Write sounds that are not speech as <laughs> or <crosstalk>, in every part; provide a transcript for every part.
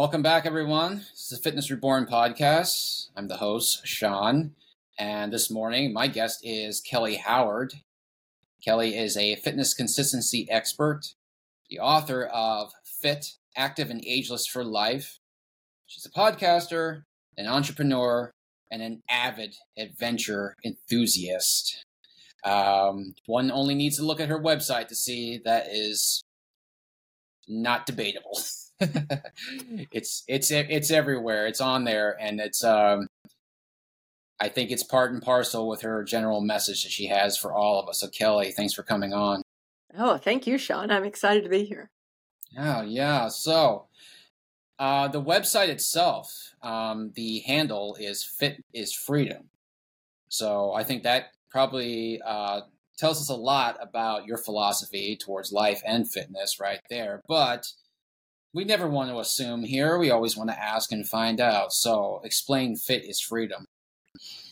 Welcome back, everyone. This is the Fitness Reborn podcast. I'm the host, Seann, and this morning my guest is Kelly Howard. Kelly is a fitness consistency expert, the author of Fit, Active, and Ageless for Life. She's a podcaster, an entrepreneur, and an avid adventure enthusiast. Um, one only needs to look at her website to see that is not debatable. <laughs> <laughs> it's it's it's everywhere. It's on there, and it's um, I think it's part and parcel with her general message that she has for all of us. So Kelly, thanks for coming on. Oh, thank you, Seann. I'm excited to be here. Yeah, yeah. So uh, the website itself, um, the handle is fit is freedom. So I think that probably uh, tells us a lot about your philosophy towards life and fitness right there. But we never want to assume here. We always want to ask and find out. So, explain fit is freedom.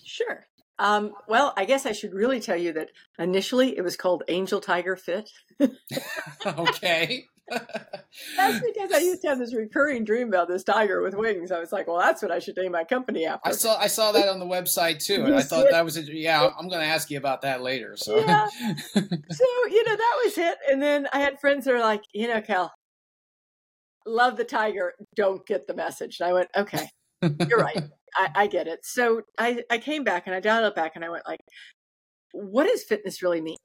Sure. Um, well, I guess I should really tell you that initially it was called Angel Tiger Fit. <laughs> okay. <laughs> that's because I used to have this recurring dream about this tiger with wings. I was like, well, that's what I should name my company after. I saw I saw that on the website too, and I thought that was a, yeah. I'm going to ask you about that later. So yeah. <laughs> so you know that was it, and then I had friends that are like, you know, Cal, love the tiger, don't get the message. And I went, okay, <laughs> you're right. I, I, get it. So I, I came back and I dialed it back and I went like, what does fitness really mean?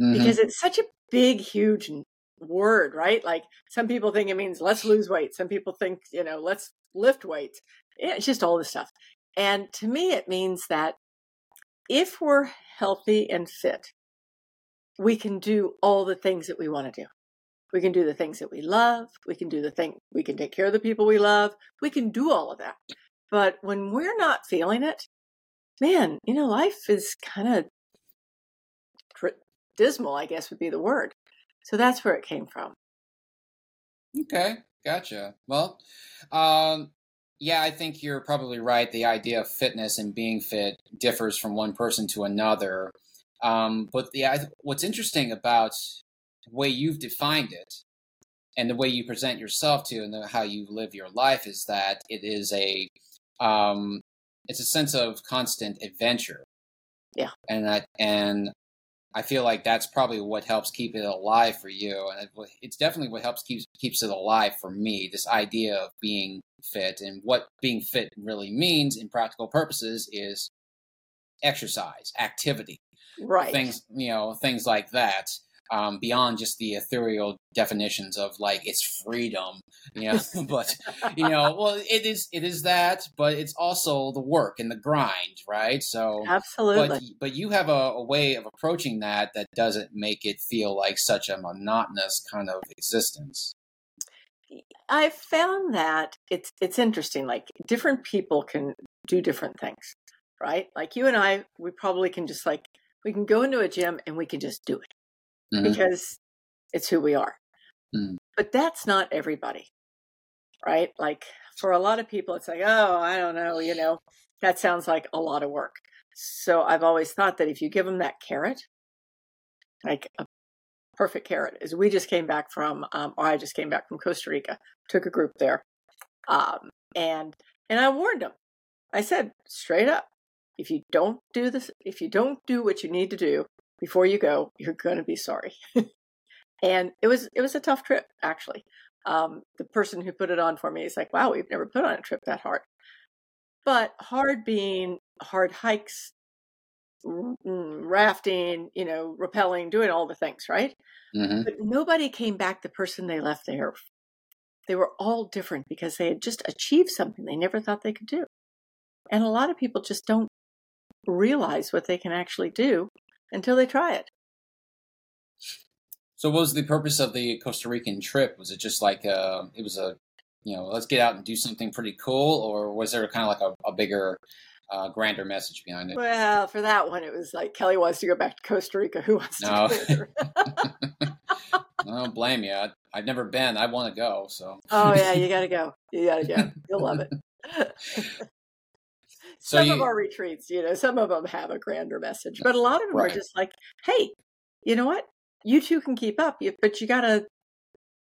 Mm-hmm. Because it's such a big, huge word, right? Like some people think it means let's lose weight. Some people think, you know, let's lift weights. It's just all this stuff. And to me, it means that if we're healthy and fit, we can do all the things that we want to do. We can do the things that we love. We can do the thing, we can take care of the people we love. We can do all of that. But when we're not feeling it, man, you know, life is kind of dismal, I guess would be the word. So that's where it came from. Okay, gotcha. Well, um, yeah, I think you're probably right. The idea of fitness and being fit differs from one person to another. Um, but yeah, what's interesting about way you've defined it and the way you present yourself to and the, how you live your life is that it is a um, it's a sense of constant adventure. Yeah, and that and I feel like that's probably what helps keep it alive for you, and it's definitely what helps keeps keeps it alive for me. This idea of being fit and what being fit really means in practical purposes is exercise, activity, right? Things you know, things like that um, beyond just the ethereal definitions of like it's freedom, you know. <laughs> but you know, well, it is it is that, but it's also the work and the grind, right? So absolutely. But but you have a, a way of approaching that that doesn't make it feel like such a monotonous kind of existence. I found that it's it's interesting. Like different people can do different things, right? Like you and I, we probably can just like we can go into a gym and we can just do it mm-hmm. because it's who we are. Mm. But that's not everybody, right? Like for a lot of people, it's like, oh, I don't know, you know, that sounds like a lot of work. So I've always thought that if you give them that carrot, like a perfect carrot, is we just came back from, um, or I just came back from Costa Rica, took a group there, um, and and I warned them. I said straight up, if you don't do this, if you don't do what you need to do, before you go, you're going to be sorry. <laughs> and it was it was a tough trip actually. Um, the person who put it on for me is like, "Wow, we've never put on a trip that hard." But hard being hard hikes, mm, rafting, you know, rappelling, doing all the things, right? Mm-hmm. But nobody came back the person they left there. They were all different because they had just achieved something they never thought they could do. And a lot of people just don't realize what they can actually do until they try it. So, what was the purpose of the Costa Rican trip? Was it just like uh, it was a, you know, let's get out and do something pretty cool, or was there kind of like a, a bigger, uh, grander message behind it? Well, for that one, it was like Kelly wants to go back to Costa Rica. Who wants no. to go? I don't <laughs> blame you. I, have never been. I want to go. So. Oh yeah, you got to <laughs> go. You got to go. You'll love it. <laughs> So some you, of our retreats, you know, some of them have a grander message, but a lot of them right. are just like, hey, you know what? You two can keep up, but you gotta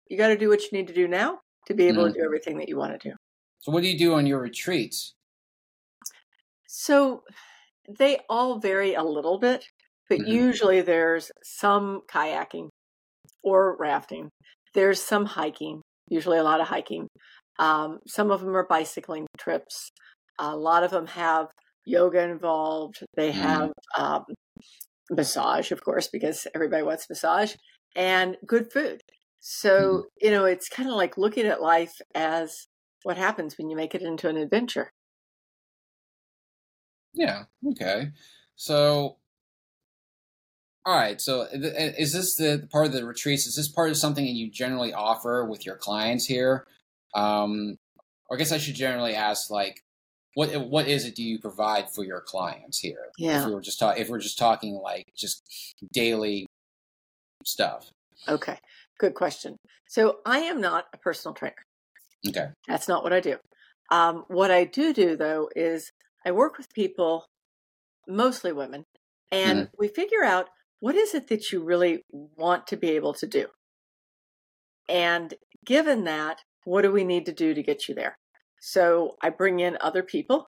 you gotta do what you need to do now, to be able Mhm. to do everything that you want to do. So, what do you do on your retreats? So they all vary a little bit, but Mhm. usually there's some kayaking or rafting. There's some hiking, usually a lot of hiking. Um, some of them are bicycling trips. A lot of them have yoga involved. They Mhm. have um, massage, of course, because everybody wants massage and good food. So, you know, it's kind of like looking at life as what happens when you make it into an adventure. Yeah. Okay. So, all right. So, uh, is this the part of the retreats? Is this part of something that you generally offer with your clients here? Um, or I guess I should generally ask, like, what what is it do you provide for your clients here? Yeah. If we were just talk, if we're just talking like just daily stuff. Okay. Good question. So, I am not a personal trainer. Okay. That's not what I do. Um, what I do do, though, is I work with people, mostly women, and we figure out what is it that you really want to be able to do. And given that, what do we need to do to get you there? So I bring in other people.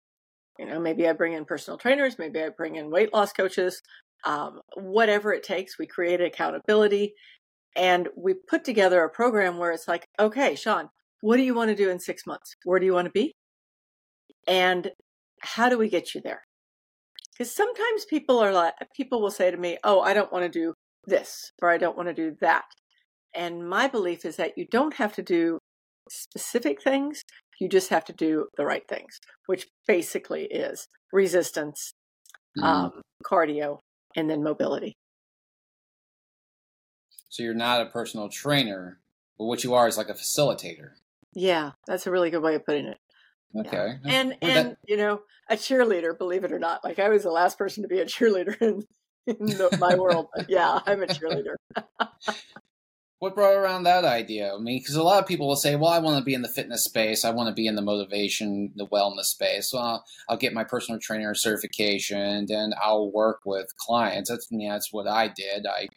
You know, maybe I bring in personal trainers, maybe I bring in weight loss coaches, um, whatever it takes. We create accountability and we put together a program where it's like, okay, Seann, what do you want to do in six months? Where do you want to be? And how do we get you there? Because sometimes people are like, people will say to me, oh, I don't want to do this or I don't want to do that. And my belief is that you don't have to do specific things. You just have to do the right things, which basically is resistance, Mhm. um, cardio, and then mobility. so you're not a personal trainer, but what you are is like a facilitator. Yeah, that's a really good way of putting it. Okay. And Well, and that- you know, a cheerleader, believe it or not, like I was the last person to be a <laughs> cheerleader in, in the, my world. Yeah, I'm a cheerleader. <laughs> What brought around that idea? I mean, because a lot of people will say, "Well, I want to be in the fitness space. I want to be in the motivation, the wellness space. So I'll, get my personal trainer certification, and I'll work with clients." That's know, that's what I did. I,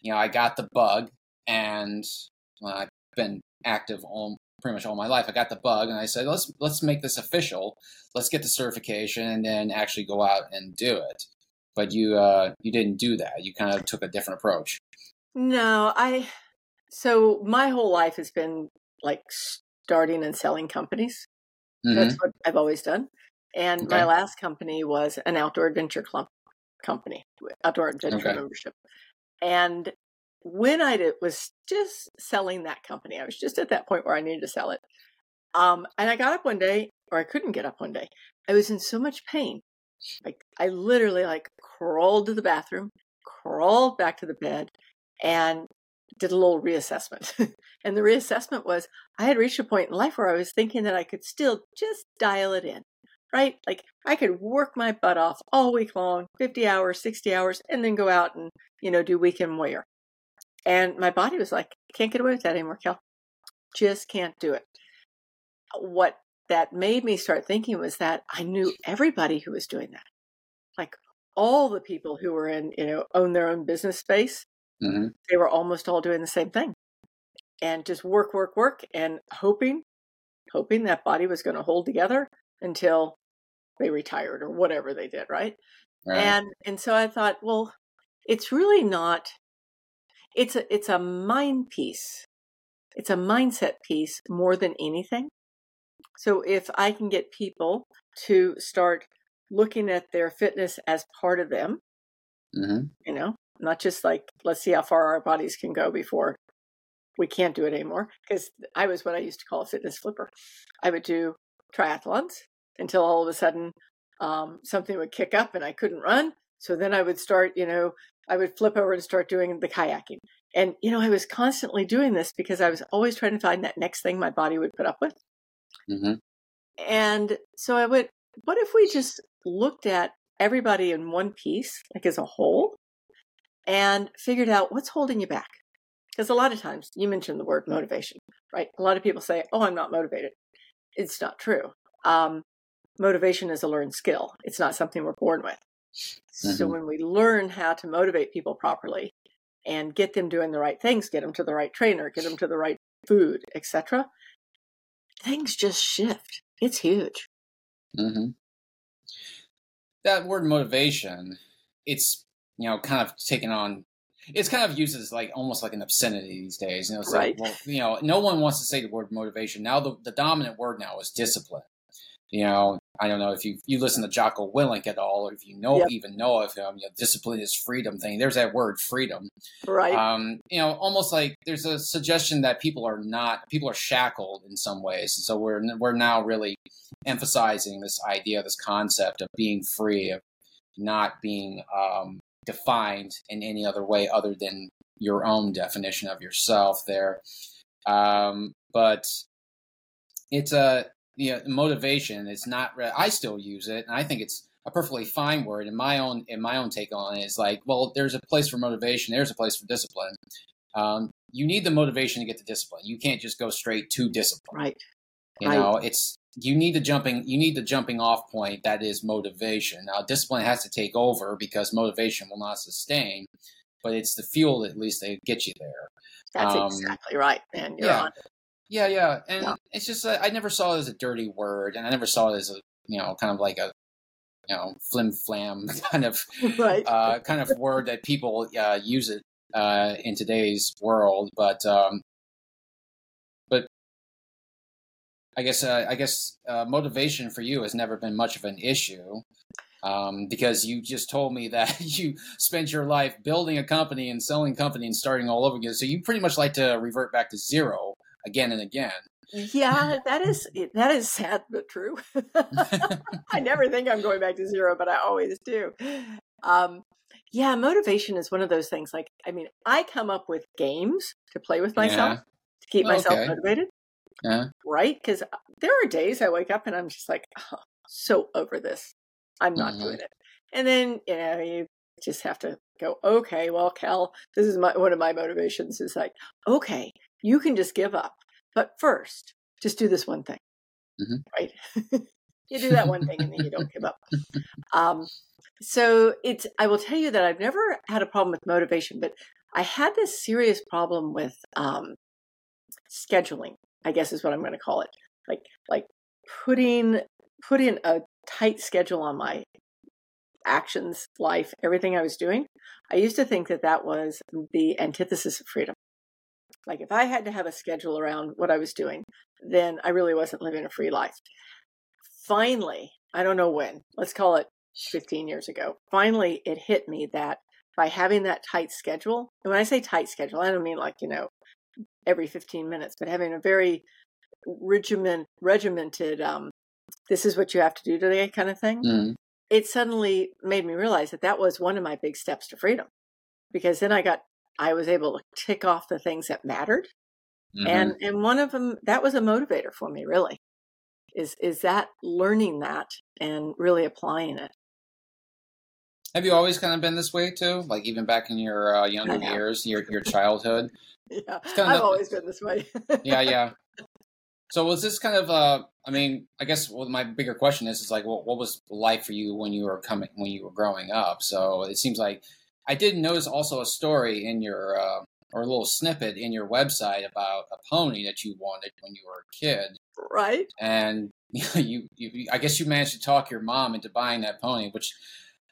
you know, I got the bug, and well, I've been active all pretty much all my life. I got the bug, and I said, "Let's let's make this official. Let's get the certification, and then actually go out and do it." But you uh, you didn't do that. You kind of took a different approach. No, I. So my whole life has been like starting and selling companies. Mhm. That's what I've always done. And my last company was an outdoor adventure club company, outdoor adventure Okay. membership. And when I did, was just selling that company, I was just at that point where I needed to sell it. Um, and I got up one day, or I couldn't get up one day. I was in so much pain. Like I literally like crawled to the bathroom, crawled back to the bed, and did a little reassessment. <laughs> and the reassessment was I had reached a point in life where I was thinking that I could still just dial it in, right? Like I could work my butt off all week long, 50 hours, 60 hours, and then go out and, you know, do weekend warrior. And my body was like, can't get away with that anymore, Kel. Just can't do it. What that made me start thinking was that I knew everybody who was doing that. Like all the people who were in, you know, own their own business space, hmm they were almost all doing the same thing and just work, work, work, and hoping, hoping that body was going to hold together until they retired or whatever they did, right? Right. And and so I thought, well, it's really not. It's a it's a mind piece. It's a mindset piece more than anything. So if I can get people to start looking at their fitness as part of them, hmm you know, not just like let's see how far our bodies can go before we can't do it anymore. Because I was what I used to call a fitness flipper. I would do triathlons until all of a sudden um, something would kick up and I couldn't run. So then I would start, you know, I would flip over and start doing the kayaking. And, you know, I was constantly doing this because I was always trying to find that next thing my body would put up with. hmm And so I went, what if we just looked at everybody in one piece, like as a whole, and figured out what's holding you back? Because a lot of times, you mentioned the word motivation, right? A lot of people say, oh, I'm not motivated. It's not true. Um, motivation is a learned skill, it's not something we're born with. So Mhm. when we learn how to motivate people properly and get them doing the right things, get them to the right trainer, get them to the right food, etc., things just shift. It's huge. Mm-hmm. That word motivation, it's you know kind of taken on. It's kind of used as like almost like an obscenity these days. You know, it's Right. like, well, you know, no one wants to say the word motivation. Now the, the dominant word now is discipline. You know, I don't know if you you listen to Jocko Willink at all, or if you know Yep. even know of him. You know, discipline is freedom thing. There's that word freedom. Right. um, you know, almost like there's a suggestion that people are not people are shackled in some ways, and so we're we're now really emphasizing this idea, this concept of being free, of not being um, defined in any other way other than your own definition of yourself. There, um, but it's a you know, motivation. It's not. re- I still use it, and I think it's a perfectly fine word. In my own in my own take on it is like, well, there's a place for motivation. There's a place for discipline. Um, you need the motivation to get the discipline. You can't just go straight to discipline. right. You Right. know, it's you need the jumping you need the jumping off point that is motivation. Now discipline has to take over because motivation will not sustain, but it's the fuel at least that get you there. That's Um, exactly right, man. You're yeah. on. Yeah, yeah, and Yeah. it's just uh, I never saw it as a dirty word, and I never saw it as a you know kind of like a you know flim flam <laughs> kind of <laughs> Right. uh, kind of word that people uh, use it uh, in today's world. But um, I guess uh, I guess uh, motivation for you has never been much of an issue. Um, because you just told me that <laughs> you spent your life building a company and selling company and starting all over again. So you pretty much like to revert back to zero again and again. yeah, that is that is sad but true. <laughs> I never think I'm going back to zero, but I always do. Um, yeah, motivation is one of those things. Like, I mean, I come up with games to play with myself to keep myself Okay. motivated, Yeah. right? Because there are days I wake up and I'm just like, oh, so over this. I'm not Mhm. doing it. And then you know you just have to go. Okay, well, Cal, this is my one of my motivations. Is like, okay, you can just give up, but first, just do this one thing, Mhm. right? <laughs> you do that one thing and then you don't give up. <laughs> Um, so it's. I will tell you that I've never had a problem with motivation, but I had this serious problem with um, scheduling. I guess is what I'm going to call it. Like like putting putting a tight schedule on my actions, life, everything I was doing. I used to think that that was the antithesis of freedom. Like if I had to have a schedule around what I was doing, then I really wasn't living a free life. Finally, I don't know when, let's call it 15 years ago, finally it hit me that by having that tight schedule, and when I say tight schedule, I don't mean like, you know, every 15 minutes, but having a very regiment, regimented, um, this is what you have to do today kind of thing Mhm. it suddenly made me realize that that was one of my big steps to freedom because then i got i was able to tick off the things that mattered Mhm. and and one of them that was a motivator for me really is is that learning that and really applying it Have you always kind of been this way too? Like even back in your uh, younger years, your your childhood? Yeah i've not- always been this way Yeah, yeah. <laughs> So was this kind of uh I mean, I guess well, my bigger question is is like what what was life for you when you were coming when you were growing up? So it seems like I did notice also a story in your uh, or a little snippet in your website about a pony that you wanted when you were a kid. right and <laughs> you, you I guess you managed to talk your mom into buying that pony, which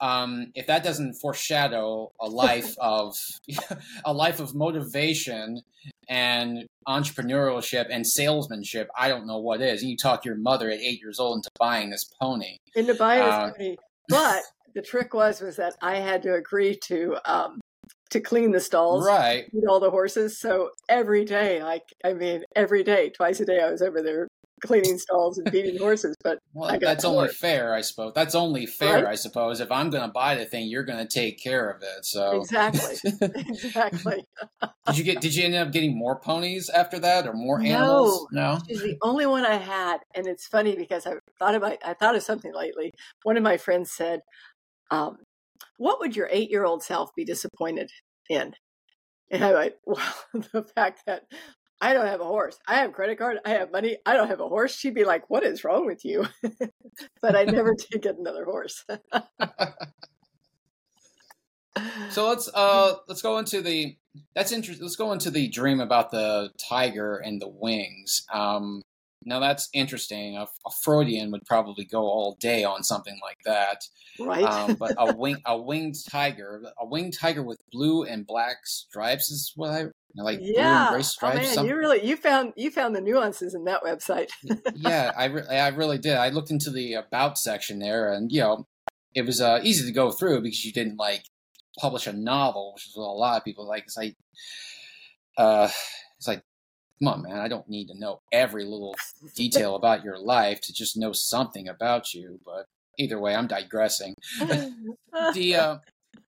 um, if that doesn't foreshadow a <laughs> life of <laughs> a life of motivation and entrepreneurship and salesmanship, I don't know what is. And you talk your mother at eight years old into buying this pony. into buying Uh, this pony <laughs> but the trick was was that i had to agree to um to clean the stalls Right. feed all the horses. So every day, like I mean, every day, twice a day, I was over there cleaning stalls and feeding horses. But Well, that's only fair, I suppose. That's only fair, Right? I suppose. If I'm going to buy the thing, you're going to take care of it. So, exactly, <laughs> exactly. did you get? Did you end up getting more ponies after that, or more No. animals? No. She's the only one I had, and it's funny because I thought about I thought of something lately. One of my friends said, um, "What would your eight-year-old self be disappointed in?" And I went, <laughs> "Well, the fact that." I don't have a horse. I have credit card. I have money. I don't have a horse. She'd be like, "What is wrong with you?" <laughs> but I never <laughs> did get another horse. <laughs> So let's uh let's go into the that's interesting. Let's go into the dream about the tiger and the wings. Um, Now that's interesting. A, a, Freudian would probably go all day on something like that. Right. Um, but a <laughs> wing, a winged tiger, a winged tiger with blue and black stripes is what I like. Yeah. Blue and stripes. Oh, man, you really you found you found the nuances in that website. yeah, I re- I really did. I looked into the about section there, and you know, it was uh, easy to go through because you didn't like publish a novel, which is what a lot of people like. It's like, uh, it's like come on, man, I don't need to know every little <laughs> detail about your life to just know something about you. But either way, I'm digressing. <laughs> the uh,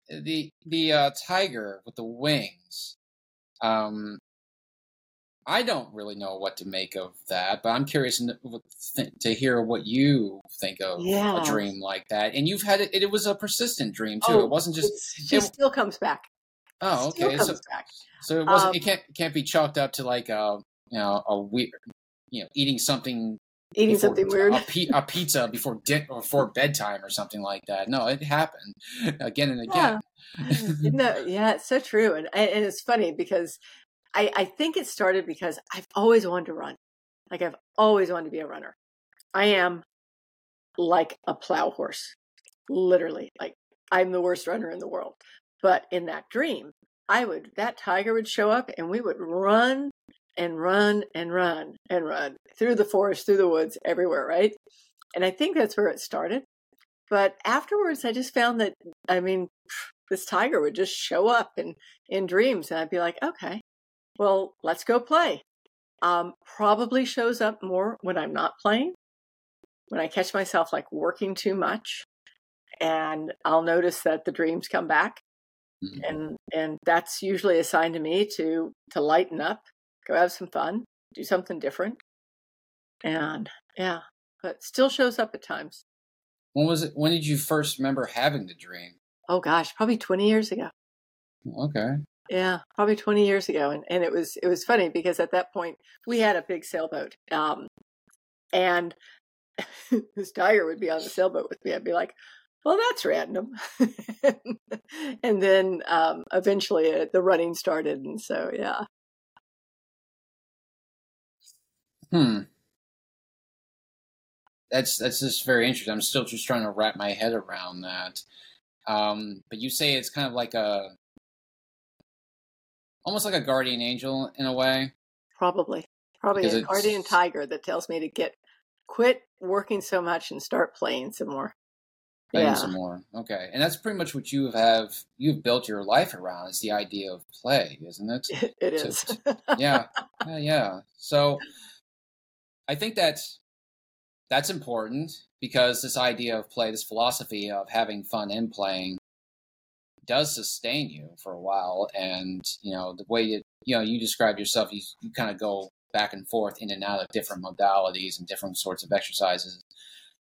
the the uh, tiger with the wings. Um, I don't really know what to make of that, but I'm curious to hear what you think of yeah. a dream like that. And you've had it; it was a persistent dream too. Oh, it wasn't just. She it, still comes back. Oh, okay. So, so, it wasn't. Um, it can't can't be chalked up to like a uh, you know a weird, you know, eating something. Eating before, something weird. A, a pizza before di- or before bedtime or something like that. No, it happened <laughs> again and again. Yeah, <laughs> no, yeah it's so true, and and it's funny because I I think it started because I've always wanted to run, like I've always wanted to be a runner. I am like a plow horse, literally. Like I'm the worst runner in the world. But in that dream, I would, that tiger would show up and we would run and run and run and run through the forest, through the woods, everywhere, right? And I think that's where it started. But afterwards, I just found that, I mean, this tiger would just show up in, in dreams and I'd be like, okay, well, let's go play. Um, probably shows up more when I'm not playing, when I catch myself like working too much. And I'll notice that the dreams come back Mm-hmm. And and that's usually a sign to me to to lighten up, go have some fun, do something different. And yeah, but still shows up at times. When was it when did you first remember having the dream? Oh gosh, probably 20 years ago. Okay. Yeah, probably 20 years ago and and it was it was funny because at that point we had a big sailboat. Um and <laughs> this tiger would be on the sailboat with me. I'd be like, well, that's random. <laughs> and then um, eventually uh, the running started. And so, yeah. Hmm. That's that's just very interesting. I'm still just trying to wrap my head around that. Um, but you say it's kind of like a, almost like a guardian angel in a way. Probably, probably because a guardian tiger that tells me to get quit working so much and start playing some more playing yeah. some more. Okay, and that's pretty much what you have you've built your life around is the idea of play, isn't it? <laughs> It is. To, <laughs> yeah, yeah, yeah. So I think that's that's important because this idea of play, this philosophy of having fun in playing, does sustain you for a while. And you know the way you you know you describe yourself, you you kind of go back and forth in and out of different modalities and different sorts of exercises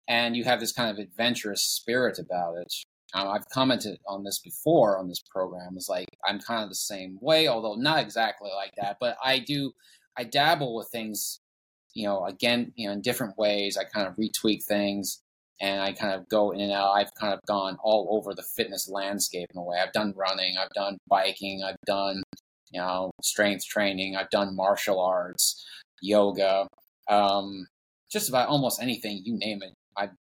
and you have this kind of adventurous spirit about it. Um, I've commented on this before on this program. Is like I'm kind of the same way, although not exactly like that. But I do, I dabble with things, you know, again, you know, in different ways. I kind of retweak things, and I kind of go in and out. I've kind of gone all over the fitness landscape in a way. I've done running, I've done biking, I've done, you know, strength training, I've done martial arts, yoga, um, just about almost anything you name it.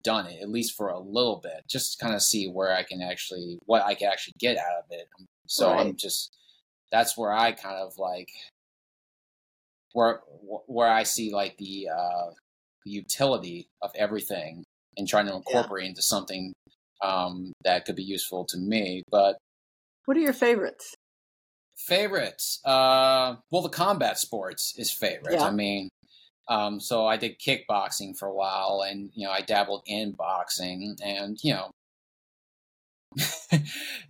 Done it at least for a little bit, just kind of see where I can actually what I can actually get out of it. So right. I'm just that's where I kind of like where where I see like the uh, the utility of everything and trying to incorporate yeah. into something um, that could be useful to me. But what are your favorites? Favorites? Uh, well, the combat sports is favorite. Yeah. I mean, um, so I did kickboxing for a while, and you know I dabbled in boxing, and you know, <laughs>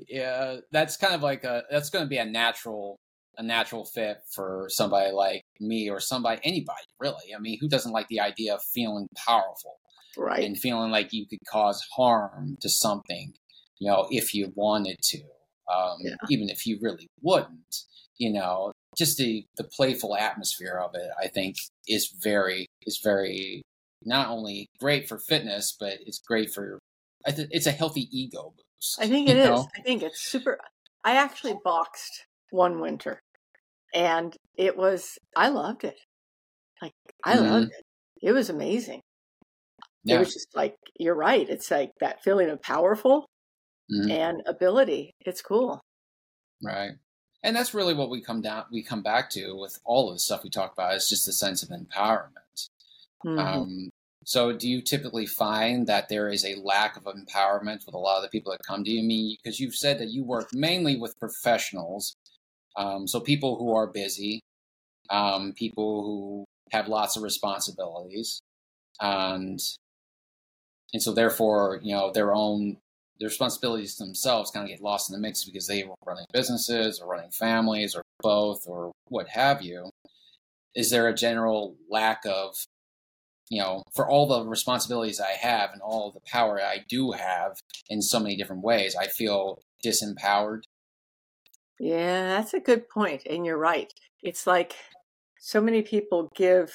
yeah, that's kind of like a that's going to be a natural a natural fit for somebody like me or somebody anybody really. I mean, who doesn't like the idea of feeling powerful, right, and feeling like you could cause harm to something, you know, if you wanted to, um, yeah. even if you really wouldn't, you know, just the the playful atmosphere of it, I think, is very is very not only great for fitness, but it's great for it's a healthy ego boost. I think it is. Know? I think it's super. I actually boxed one winter, and it was I loved it. Like I mm-hmm. loved it. it was amazing. Yeah. It was just like you're right. It's like that feeling of powerful Mhm. and ability. It's cool. Right. And that's really what we come down we come back to with all of the stuff we talk about is just the sense of empowerment. Mhm. Um, so do you typically find that there is a lack of empowerment with a lot of the people that come to you? I mean, because you've said that you work mainly with professionals, um, so people who are busy, um, people who have lots of responsibilities, and and so therefore, you know, their own their responsibilities themselves kind of get lost in the mix because they were running businesses or running families or both or what have you. Is there a general lack of, you know, for all the responsibilities I have and all the power I do have in so many different ways, I feel disempowered. Yeah, that's a good point, and you're right. It's like so many people give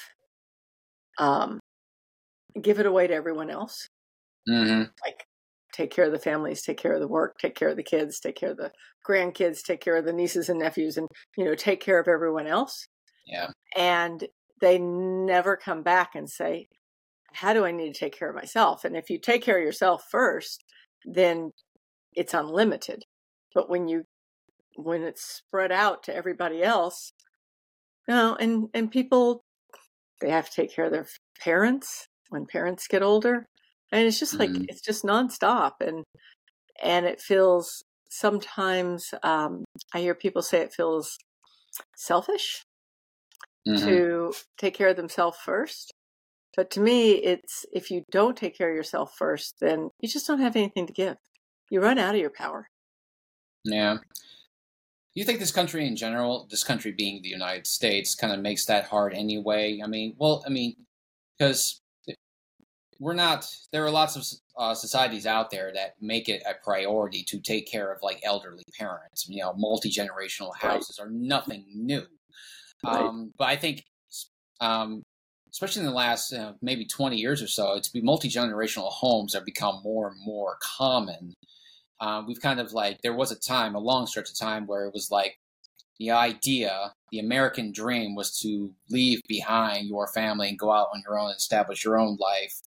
um give it away to everyone else. Mm-hmm. Like take care of the families, take care of the work, take care of the kids, take care of the grandkids, take care of the nieces and nephews and you know, take care of everyone else. Yeah. And they never come back and say, How do I need to take care of myself? And if you take care of yourself first, then it's unlimited. But when you when it's spread out to everybody else, you know, and and people they have to take care of their parents when parents get older, and it's just like Mhm. it's just nonstop, and and it feels sometimes um, I hear people say it feels selfish Mhm. to take care of themselves first. But to me, it's if you don't take care of yourself first, then you just don't have anything to give. You run out of your power. Yeah. You think this country in general, this country being the United States, kind of makes that hard anyway? I mean, well, I mean, because we're not, there are lots of uh, societies out there that make it a priority to take care of like elderly parents. You know, multi generational Right. houses are nothing new. Right. Um, but I think, um, especially in the last uh, maybe 20 years or so, it's be multi generational homes have become more and more common. Uh, we've kind of like, there was a time, a long stretch of time, where it was like the idea, the American dream was to leave behind your family and go out on your own and establish your own life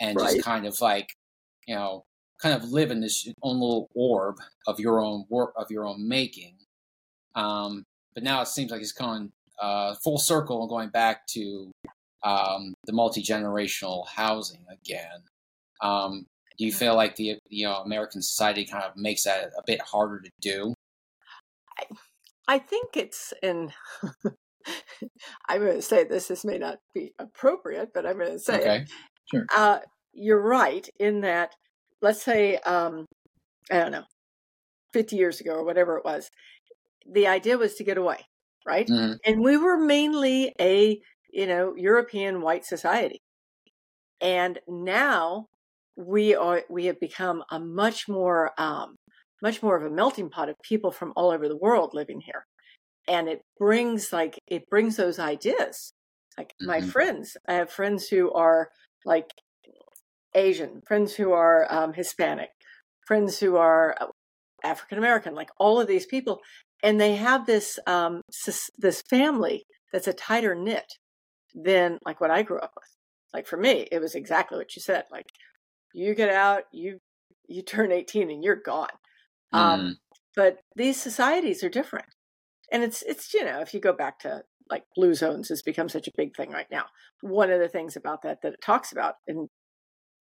and Right. just kind of like, you know, kind of live in this own little orb of your own work, of your own making. Um, but now it seems like it's gone uh, full circle and going back to um, the multi generational housing again. Um, do you feel like the you know American society kind of makes that a bit harder to do? I think it's in. I'm going to say this. This may not be appropriate, but I'm going to say it. Sure. Uh, you're right in that. Let's say um, I don't know, 50 years ago or whatever it was. The idea was to get away, right? Mhm. And we were mainly a you know European white society, and now we are we have become a much more um, much more of a melting pot of people from all over the world living here and it brings like it brings those ideas like my Mhm. friends i have friends who are like asian friends who are um, hispanic friends who are african american like all of these people and they have this um this family that's a tighter knit than like what i grew up with. Like for me it was exactly what you said like you get out you you turn 18 and you're gone. Um, Mhm. but these societies are different. And it's it's you know if you go back to like blue zones has become such a big thing right now. One of the things about that that it talks about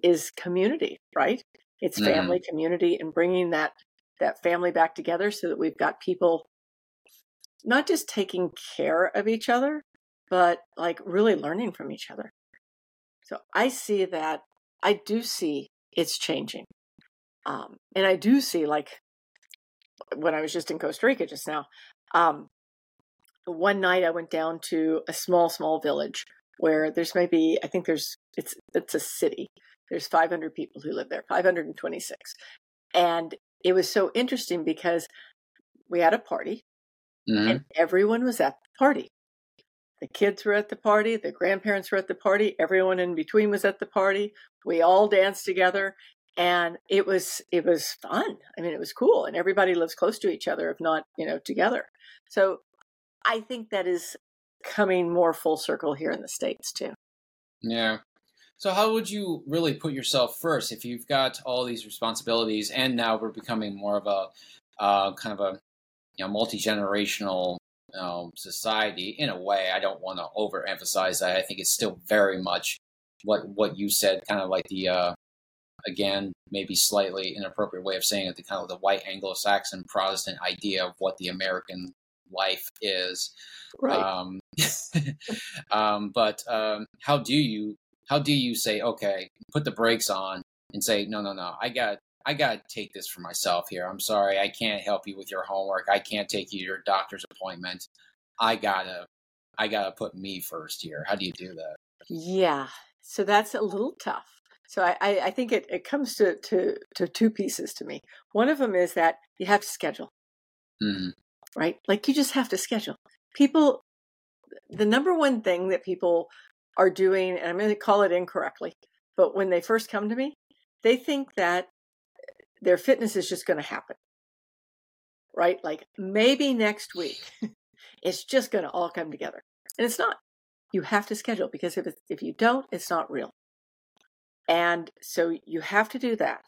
is community right? It's Mhm. family community and bringing that that family back together so that we've got people not just taking care of each other but like really learning from each other. So i see that i do see it's changing. Um, and i do see like when I was just in Costa Rica just now, um, one night I went down to a small, small village where there's maybe I think there's it's it's a city. There's 500 people who live there, 526, and it was so interesting because we had a party Mhm. and everyone was at the party. The kids were at the party, the grandparents were at the party, everyone in between was at the party. We all danced together and it was it was fun. I mean, it was cool and everybody lives close to each other if not, you know, together. So I think that is coming more full circle here in the states too. Yeah. So how would you really put yourself first if you've got all these responsibilities and now we're becoming more of a uh, kind of a you know multi generational um, society in a way. I don't want to overemphasize that. I think it's still very much what what you said, kind of like the uh, again maybe slightly inappropriate way of saying it, the kind of the white Anglo-Saxon Protestant idea of what the American life is. Right. Um, <laughs> um, but um, how do you how do you say okay, put the brakes on and say no, no, no, I got I got to take this for myself here. I'm sorry, I can't help you with your homework. I can't take you to your doctor's appointment. I gotta I gotta put me first here. How do you do that? Yeah. So that's a little tough. So I, I, think it, it comes to, to, to two pieces to me. One of them is that you have to schedule, Mm-hmm. Right? Like you just have to schedule. People, the number one thing that people are doing, and I'm going to call it incorrectly, but when they first come to me, they think that their fitness is just going to happen, right? Like maybe next week, it's just going to all come together. And it's not. You have to schedule because if, if you don't, it's not real. And so you have to do that.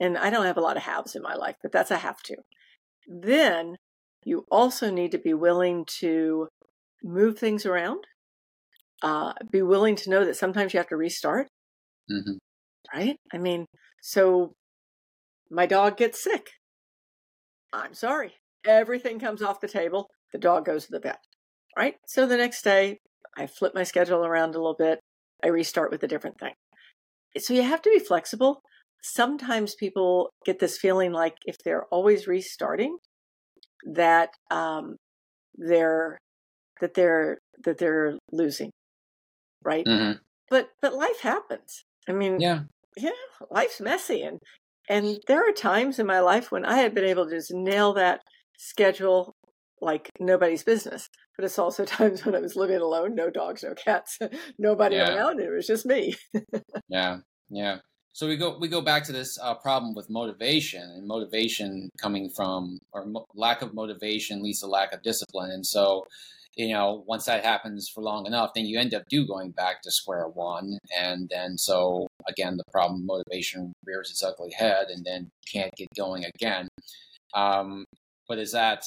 And I don't have a lot of haves in my life, but that's a have to. Then you also need to be willing to move things around, uh, be willing to know that sometimes you have to restart, Mm-hmm. right? I mean, so my dog gets sick. I'm sorry. Everything comes off the table. The dog goes to the vet, right? So the next day, I flip my schedule around a little bit. I restart with a different thing. So you have to be flexible. Sometimes people get this feeling like if they're always restarting, that um, they're that they're that they're losing, right? Mm-hmm. But but life happens. I mean, Yeah. yeah, life's messy and and there are times in my life when I have been able to just nail that schedule like nobody's business. But it's also <laughs> times when I was living alone, no dogs, no cats, <laughs> nobody Yeah. around, it was just me. <laughs> Yeah, yeah. So we go we go back to this uh, problem with motivation and motivation coming from or mo- lack of motivation leads to lack of discipline, and so you know once that happens for long enough, then you end up do going back to square one, and then so again the problem motivation rears its ugly head, and then can't get going again. Um, but is that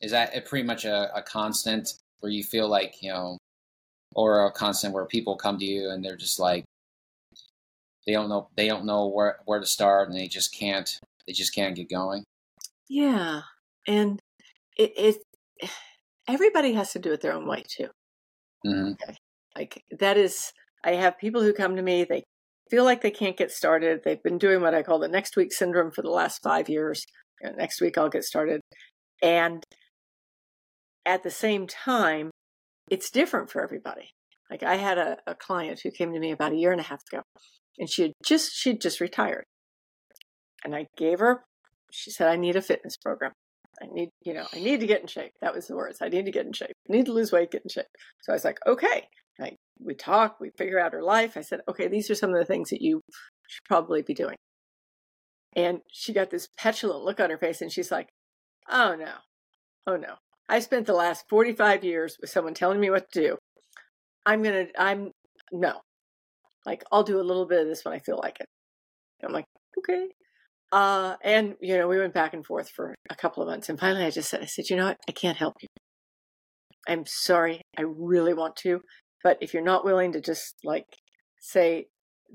is that a pretty much a, a constant where you feel like you know, or a constant where people come to you and they're just like they don't know they don't know where where to start and they just can't they just can't get going Yeah. And it, it everybody has to do it their own way too. hmm Like that is I have people who come to me, they feel like they can't get started. They've been doing what I call the next week syndrome for the last five years. You know, next week I'll get started. And at the same time, it's different for everybody. Like I had a, a client who came to me about a year and a half ago and she had just she'd just retired. And I gave her she said, I need a fitness program. I need, you know, I need to get in shape. That was the words. I need to get in shape. I need to lose weight, get in shape. So I was like, okay. I, we talk, we figure out her life. I said, okay, these are some of the things that you should probably be doing. And she got this petulant look on her face and she's like, oh no, oh no. I spent the last 45 years with someone telling me what to do. I'm to, I'm, no. Like, I'll do a little bit of this when I feel like it. I'm like, okay. Uh, and, you know, we went back and forth for a couple of months. And finally, I just said, I said, you know what? I can't help you. I'm sorry. I really want to. But if you're not willing to just like say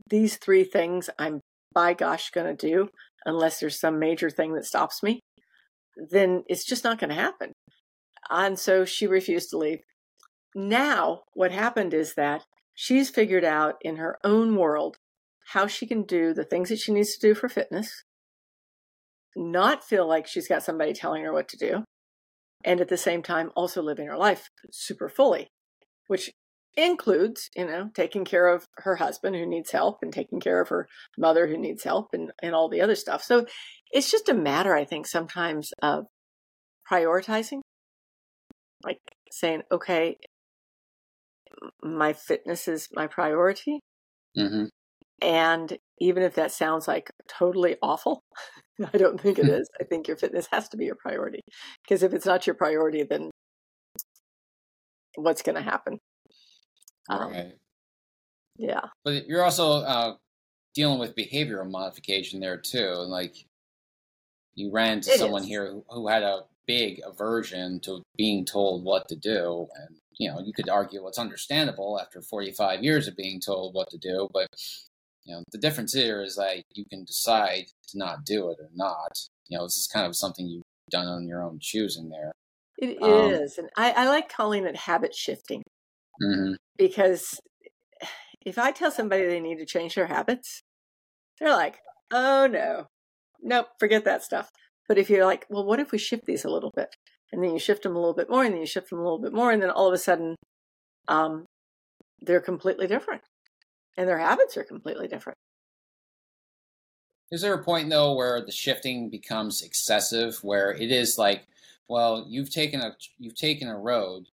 these three things, I'm by gosh going to do, unless there's some major thing that stops me, then it's just not going to happen. And so she refused to leave. Now, what happened is that she's figured out in her own world how she can do the things that she needs to do for fitness, not feel like she's got somebody telling her what to do, and at the same time also living her life super fully, which includes, you know, taking care of her husband who needs help and taking care of her mother who needs help and, and all the other stuff. So it's just a matter, I think, sometimes of prioritizing, like saying, okay, my fitness is my priority. hmm And even if that sounds like totally awful, <laughs> I don't think it <laughs> is. I think your fitness has to be your priority. Because if it's not your priority, then what's going to happen? Um, right Yeah. But you're also uh, dealing with behavioral modification there too. Like you ran into It someone is. here who, who had a big aversion to being told what to do, and you know you could argue it's understandable after 45 years of being told what to do, but you know the difference here is that you can decide to not do it or not. You know this is kind of something you've done on your own choosing there. It is, Um, And I, I like calling it habit shifting hmm because if I tell somebody they need to change their habits, they're like, oh no, nope, forget that stuff. But if you're like, well, what if we shift these a little bit? And then you shift them a little bit more, and then you shift them a little bit more, and then all of a sudden, um, they're completely different. And their habits are completely different. Is there a point though where the shifting becomes excessive, where it is like, well, you've taken a you've taken a road,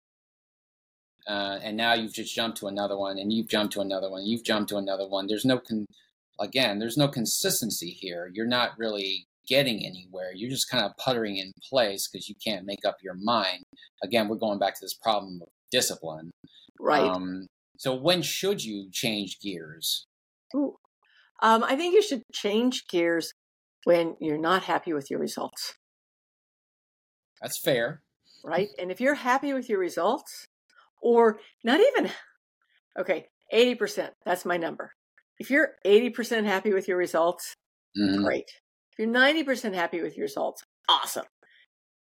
uh, and now you've just jumped to another one, and you've jumped to another one, you've jumped to another one. There's no con- again, there's no consistency here. You're not really getting anywhere. You're just kind of puttering in place because you can't make up your mind. Again, we're going back to this problem of discipline. Right. Um, so when should you change gears? Ooh. Um, I think you should change gears when you're not happy with your results. That's fair. right? And if you're happy with your results, or not even, <laughs> okay, 80%, that's my number. If you're 80% happy with your results, Mhm. great. If you're 90% happy with your results, awesome.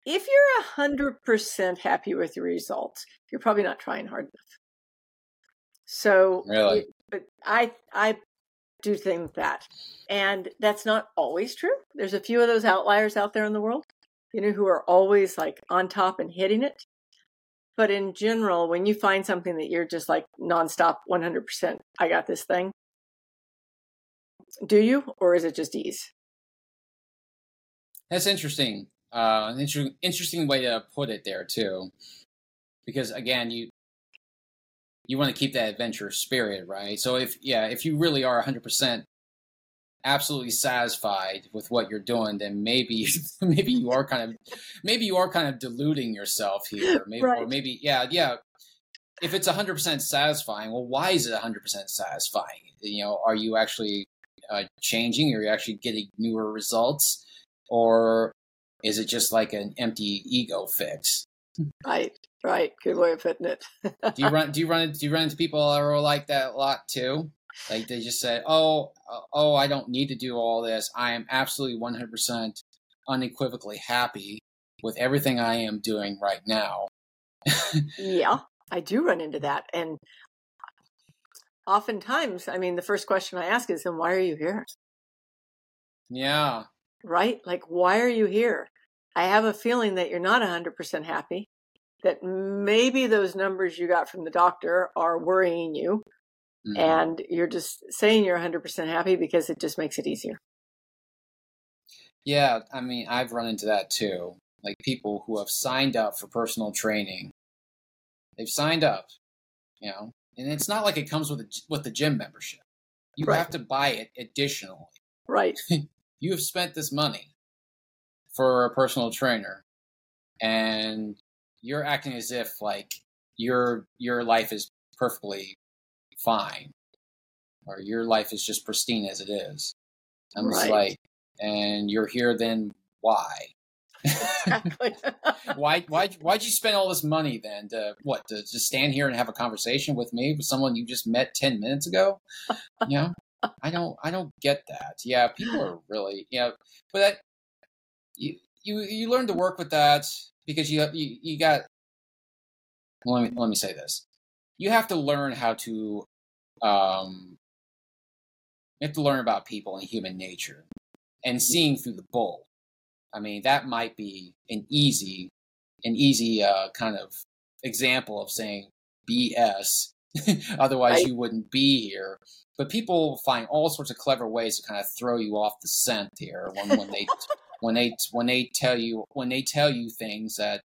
If you're 100% happy with your results, you're probably not trying hard enough. So, Really? it- but I, I do think that. And that's not always true. There's a few of those outliers out there in the world, you know, who are always like on top and hitting it. But in general, when you find something that you're just like nonstop, 100%, I got this thing, do you? Or is it just ease? That's interesting. Uh, an inter- interesting way to put it there too, because again, you you want to keep that adventure spirit, right? So if yeah, if you really are 100 percent absolutely satisfied with what you're doing, then maybe <laughs> maybe you are kind of maybe you are kind of deluding yourself here, maybe or maybe yeah yeah. If it's 100 percent satisfying, well, why is it 100 percent satisfying? You know, are you actually uh, changing? Are you actually getting newer results? Or is it just like an empty ego fix? Right, right. Good way of putting it. Do you run? <laughs> Do you run? Do you run into people that are like that a lot too? Like they just say, "Oh, uh, oh, I don't need to do all this. I am absolutely one hundred percent unequivocally happy with everything I am doing right now." yeah, <laughs> I do run into that. And oftentimes, I mean, the first question I ask is, then why are you here? Yeah, Right? Like, why are you here? I have a feeling that you're not 100% happy, that maybe those numbers you got from the doctor are worrying you, Mhm. and you're just saying you're 100% happy because it just makes it easier. yeah. I mean, I've run into that too. Like people who have signed up for personal training, they've signed up, you know, and it's not like it comes with a, with the gym membership. You Right. have to buy it additionally. Right. <laughs> you have spent this money for a personal trainer and you're acting as if like your your life is perfectly fine or your life is just pristine as it is i'm just Right. like and you're here then why Exactly. <laughs> why <laughs> why why'd you spend all this money then to what to just stand here and have a conversation with me with someone you just met 10 minutes ago you know i don't i don't get that yeah people are <sighs> really yeah but that you you you learn to work with that because you you, you got let me let me say this you have to learn how to um you have to learn about people and human nature and seeing through the bull I mean, that might be an easy, an easy uh, kind of example of saying BS. <laughs> Otherwise, Right. you wouldn't be here. But people find all sorts of clever ways to kind of throw you off the scent here when, when they <laughs> when they when they tell you when they tell you things that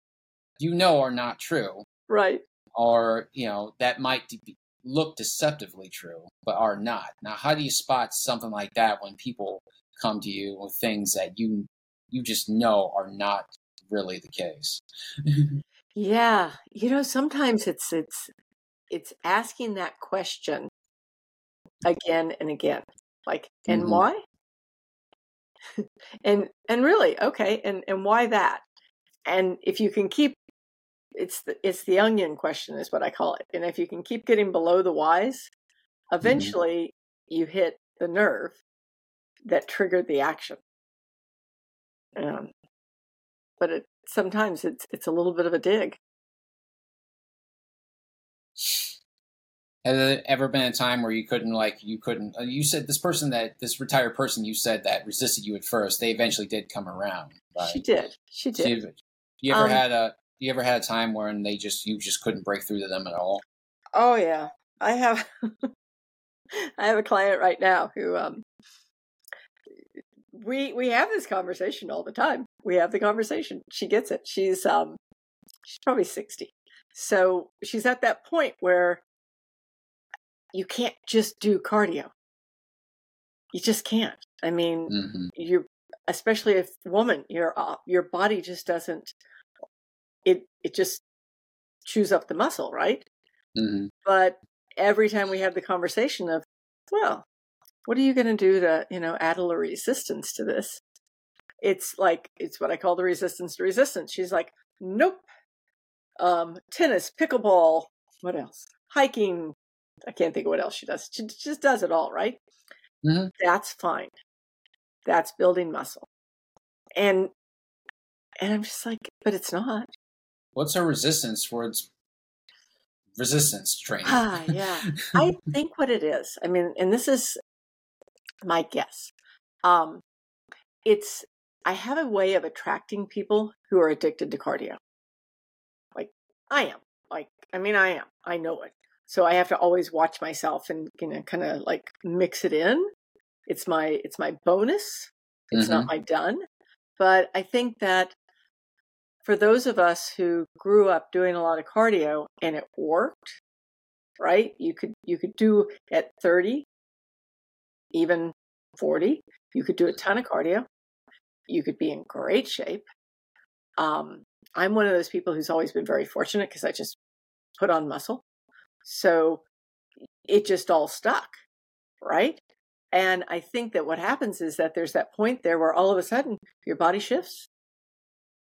you know are not true right. or you know that might be, look deceptively true but are not. Now, how do you spot something like that when people come to you with things that you you just know are not really the case? <laughs> Yeah, you know, sometimes it's it's it's asking that question again and again. Like, and Mhm. why? and and really, okay, and and why that? And if you can keep it's the it's the onion question is what I call it. And if you can keep getting below the whys, eventually you hit the nerve that triggered the action. Um, but it sometimes it's it's a little bit of a dig. Has there ever been a time where you couldn't like you couldn't? uh, You said this person that this retired person you said that resisted you at first. They eventually did come around, right? She did. She did. you've- you ever Um, had a you ever had a time when they just you just couldn't break through to them at all? Oh yeah, I have. <laughs> I have a client right now who um, we we have this conversation all the time. We have the conversation. She gets it. She's um, she's probably sixty, so she's at that point where you can't just do cardio. You just can't. I mean, hmm you especially if woman, your uh, your body just doesn't. It it just chews up the muscle, right? hmm but every time we have the conversation of well what are you going to do to you know add a little resistance to this it's like it's what i call the resistance to resistance she's like nope um tennis pickleball what else hiking i can't think of what else she does she just does it all right? Mhm. that's fine that's building muscle and and i'm just like but it's not What's her resistance towards resistance training? Ah, yeah. I <laughs> think what it is, I mean, and this is my guess. Um, it's I have a way of attracting people who are addicted to cardio. Like I am. Like I mean, I am. I know it. So I have to always watch myself and you know, kind of like mix it in. It's my it's my bonus. It's not my done. But I think that for those of us who grew up doing a lot of cardio and it worked, right? You could you could do at 30, even 40, you could do a ton of cardio. You could be in great shape. Um, I'm one of those people who's always been very fortunate because I just put on muscle. So it just all stuck, right? And I think that what happens is that there's that point there where all of a sudden your body shifts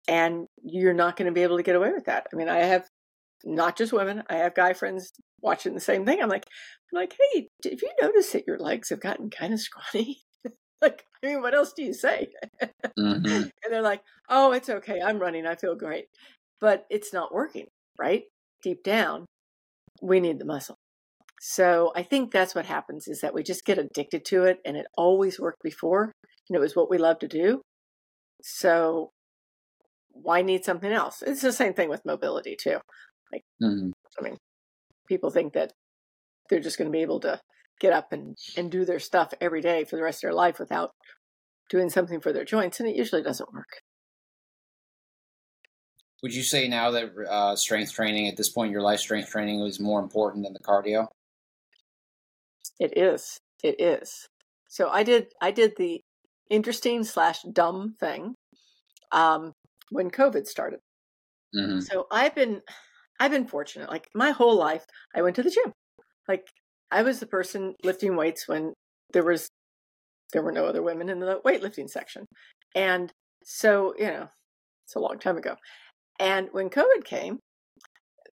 and you're not going to be able to get away with that. I mean, I have not just women, I have guy friends watching the same thing. I'm like, I'm like, hey, have you noticed that your legs have gotten kind of scrawny? <laughs> like, I mean, what else do you say? hmm <laughs> and they're like, oh, it's okay. I'm running. I feel great. But it's not working, right? Deep down, we need the muscle. So I think that's what happens is that we just get addicted to it and it always worked before and it was what we love to do. So why need something else? It's the same thing with mobility too. hmm I mean, people think that they're just going to be able to get up and, and do their stuff every day for the rest of their life without doing something for their joints, and it usually doesn't work. Would you say now that uh, strength training at this point in your life, strength training is more important than the cardio? It is. It is. So I did I did the interesting slash dumb thing um, when COVID started. hmm So I've been I've been fortunate. Like my whole life, I went to the gym. Like I was the person lifting weights when there was there were no other women in the weightlifting section. And so, you know, it's a long time ago. And when COVID came,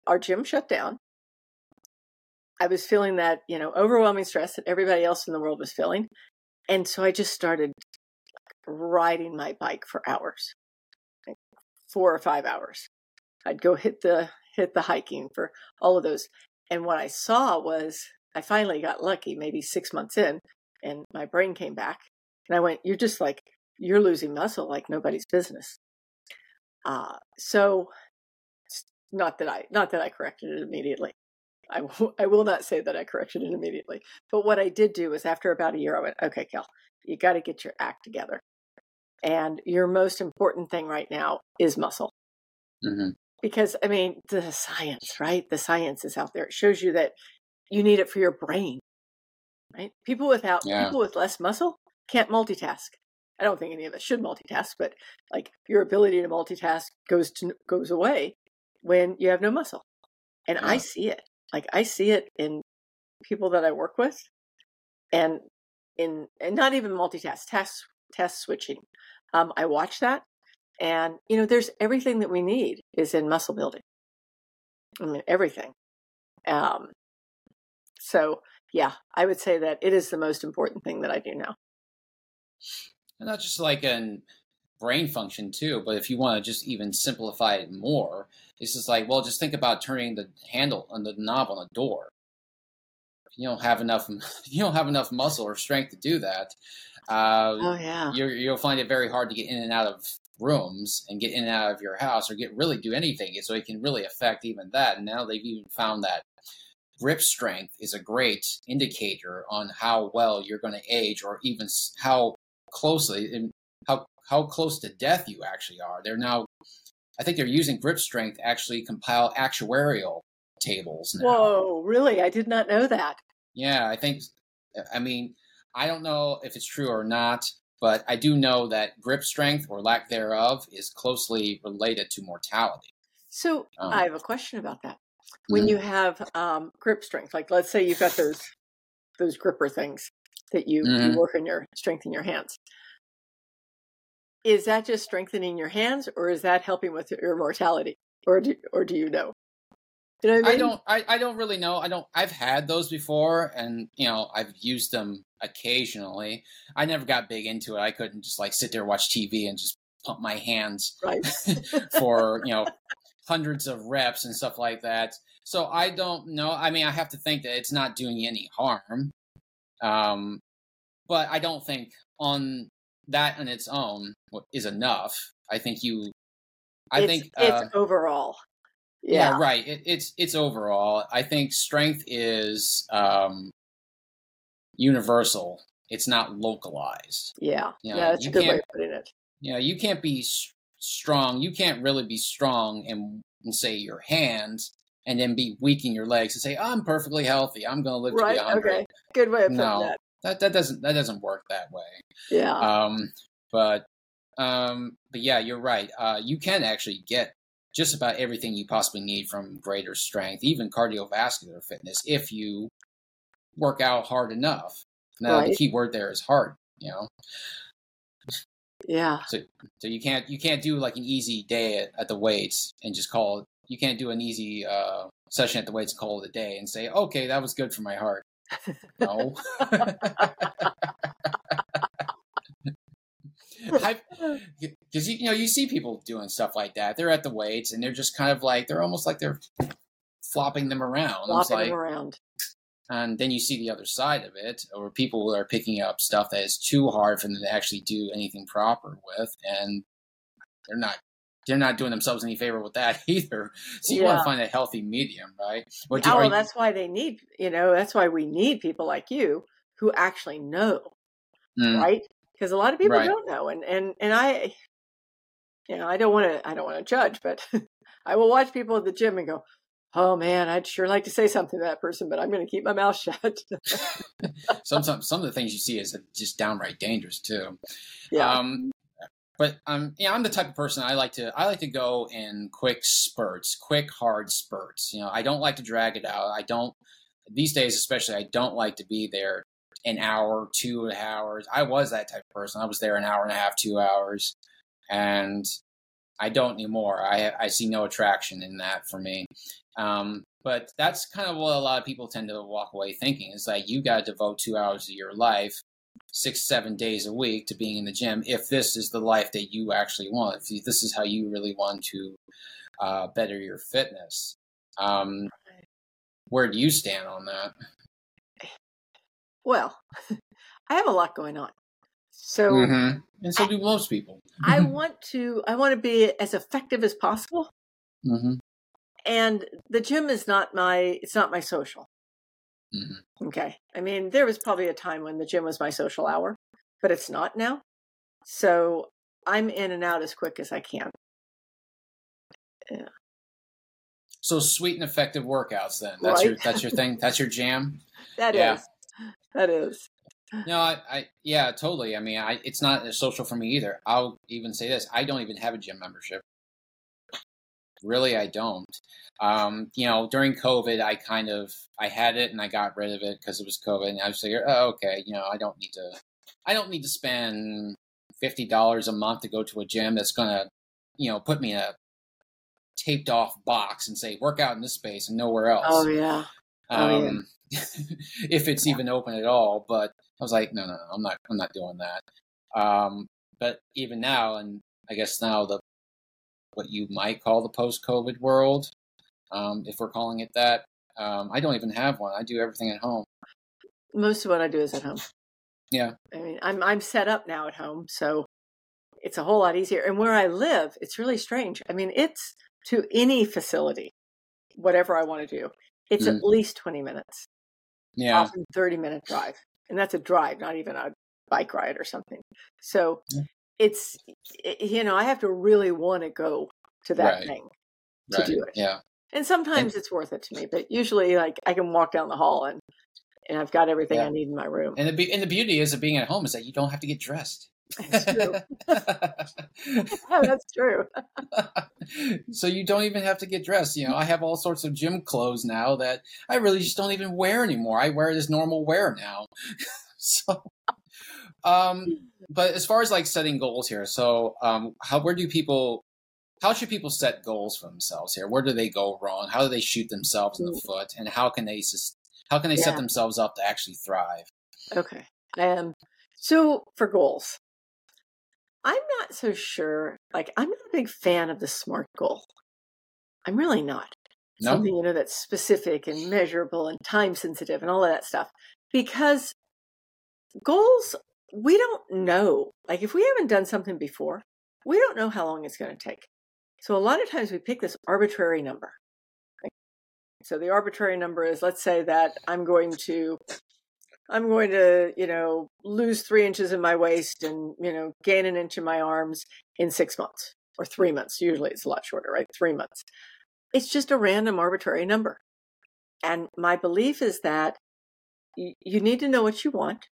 our gym shut down. I was feeling that, you know, overwhelming stress that everybody else in the world was feeling. And so I just started riding my bike for hours. Like four or five hours. I'd go hit the hit the hiking for all of those. And what I saw was I finally got lucky, maybe six months in, and my brain came back. And I went, You're just like, you're losing muscle like nobody's business. Uh, so not that I not that I corrected it immediately. I will, <laughs> I will not say that I corrected it immediately. But what I did do was after about a year, I went, okay, Kel, you got to get your act together. And your most important thing right now is muscle. hmm Because, I mean, the science, right? The science is out there. It shows you that you need it for your brain, right? People without, Yeah. people with less muscle can't multitask. I don't think any of us should multitask, but like your ability to multitask goes to goes away when you have no muscle. And I see it. Like I see it in people that I work with. and in and not even multitask, task test switching. Um, I watch that, and you know, there's everything that we need is in muscle building. I mean, everything. Um, so yeah, I would say that it is the most important thing that I do now. And not just like in brain function too, but if you want to just even simplify it more, it's just like, well, just think about turning the handle on the knob on the door. You don't have enough. <laughs> You don't have enough muscle or strength to do that. Uh, oh yeah, you will find it very hard to get in and out of rooms and get in and out of your house or get really do anything. So it can really affect even that. And now they've even found that grip strength is a great indicator on how well you're going to age or even how closely and how how close to death you actually are. They're now I think they're using grip strength to actually compile actuarial tables now. Whoa, really? I did not know that. Yeah, I think I mean, I don't know if it's true or not, but I do know that grip strength or lack thereof is closely related to mortality. So um, I have a question about that when mm-hmm. you have um, grip strength like let's say you've got those those gripper things that you, mm-hmm. you work on your strength in your hands is that just strengthening your hands or is that helping with your mortality or do, or do you know you know I, mean? I, don't I, I don't really know i don't i've had those before and you know i've used them occasionally i never got big into it i couldn't just like sit there watch tv and just pump my hands right. <laughs> for you know hundreds of reps and stuff like that. So I don't know. I mean, I have to think that it's not doing you any harm. Um, but I don't think on that on its own is enough. I think you. I it's, think it's uh, overall. Yeah. yeah, right. It, it's it's overall. I think strength is um, universal. It's not localized. Yeah, you know, yeah, that's a good way of putting it. You know, you can't be strong. You can't really be strong in, in say your hands and then be weak in your legs and say I'm perfectly healthy. I'm going to live right, to be 100. Okay. Good way of putting no, that. That that doesn't that doesn't work that way. Yeah. Um but um but yeah, you're right. Uh you can actually get just about everything you possibly need from greater strength, even cardiovascular fitness if you work out hard enough. Now right. the key word there is hard, you know. Yeah. So so you can't you can't do like an easy day at, at the weights and just call it. You can't do an easy uh, session at the weights call it a day and say, okay, that was good for my heart. No. Because you, you know you see people doing stuff like that. They're at the weights and they're just kind of like they're almost like they're flopping them around. Flopping like, them around and then you see the other side of it or people are picking up stuff that is too hard for them to actually do anything proper with and they're not they're not doing themselves any favor with that <laughs> either so you yeah. want to find a healthy medium right oh, well that's why they need you know that's why we need people like you who actually know mm. right because a lot of people right. don't know and and and i you know i don't want to i don't want to judge but <laughs> i will watch people at the gym and go oh man, I'd sure like to say something to that person, but I'm going to keep my mouth <laughs> shut. Sometimes some of the things you see is just downright dangerous too. Yeah. Um, but I'm yeah, I'm the type of person I like to I like to go in quick spurts, quick hard spurts. You know, I don't like to drag it out. I don't these days, especially, I don't like to be there an hour, two hours. I was that type of person. I was there an hour and a half, two hours, and I don't anymore. I I see no attraction in that for me. Um, but that's kind of what a lot of people tend to walk away thinking is like you got to devote two hours of your life, six seven days a week to being in the gym. If this is the life that you actually want, if this is how you really want to uh, better your fitness. Um, where do you stand on that? Well, <laughs> I have a lot going on. So mm-hmm. and so do most people. I <laughs> want to I want to be as effective as possible. Mm-hmm. And the gym is not my it's not my social. Mm-hmm. Okay. I mean, there was probably a time when the gym was my social hour, but it's not now. So I'm in and out as quick as I can. Yeah. So sweet and effective workouts then. That's right? your that's your thing. That's your jam. <laughs> That yeah. is. That is. No, I, I, yeah, totally. I mean, I, it's not social for me either. I'll even say this: I don't even have a gym membership. Really, I don't. Um, you know, during COVID, I kind of I had it and I got rid of it because it was COVID, and I was like, oh, okay, you know, I don't need to, I don't need to spend fifty dollars a month to go to a gym that's gonna, you know, put me in a taped off box and say work out in this space and nowhere else. Oh yeah. Oh, um, yeah. <laughs> if it's yeah. even open at all. But I was like, no, no, no, I'm not, I'm not doing that. Um, but even now, and I guess now the what you might call the post-COVID world, um, if we're calling it that, um, I don't even have one. I do everything at home. Most of what I do is at home. Yeah. I mean, I'm I'm set up now at home, so it's a whole lot easier. And where I live, it's really strange. I mean, it's to any facility, whatever I want to do, it's mm. at least 20 minutes. Yeah. Often 30 minute drive. And that's a drive, not even a bike ride or something. So yeah. It's, you know, I have to really want to go to that right. thing to right. do it. Yeah. And sometimes and, it's worth it to me, but usually like I can walk down the hall and and I've got everything yeah. I need in my room. And the and the beauty is of being at home is that you don't have to get dressed. <laughs> That's true. oh, <laughs> <laughs> that's true. so you don't even have to get dressed. You know, I have all sorts of gym clothes now that I really just don't even wear anymore. I wear it as normal wear now. so, um, but as far as like setting goals here, so um, how where do people? How should people set goals for themselves here? Where do they go wrong? How do they shoot themselves in the foot? And how can they how can they yeah. set themselves up to actually thrive? Okay. Um, so for goals, I'm not so sure. Like, I'm not a big fan of the SMART goal. I'm really not. No. Something, you know, that's specific and measurable and time sensitive and all of that stuff. Because goals, we don't know. Like, if we haven't done something before, we don't know how long it's going to take. So, a lot of times we pick this arbitrary number. So, the arbitrary number is let's say that I'm going to I'm going to, you know, lose three inches in my waist and, you know, gain an inch in my arms in six months or three months. Usually it's a lot shorter, right? Three months. It's just a random arbitrary number. And my belief is that you need to know what you want.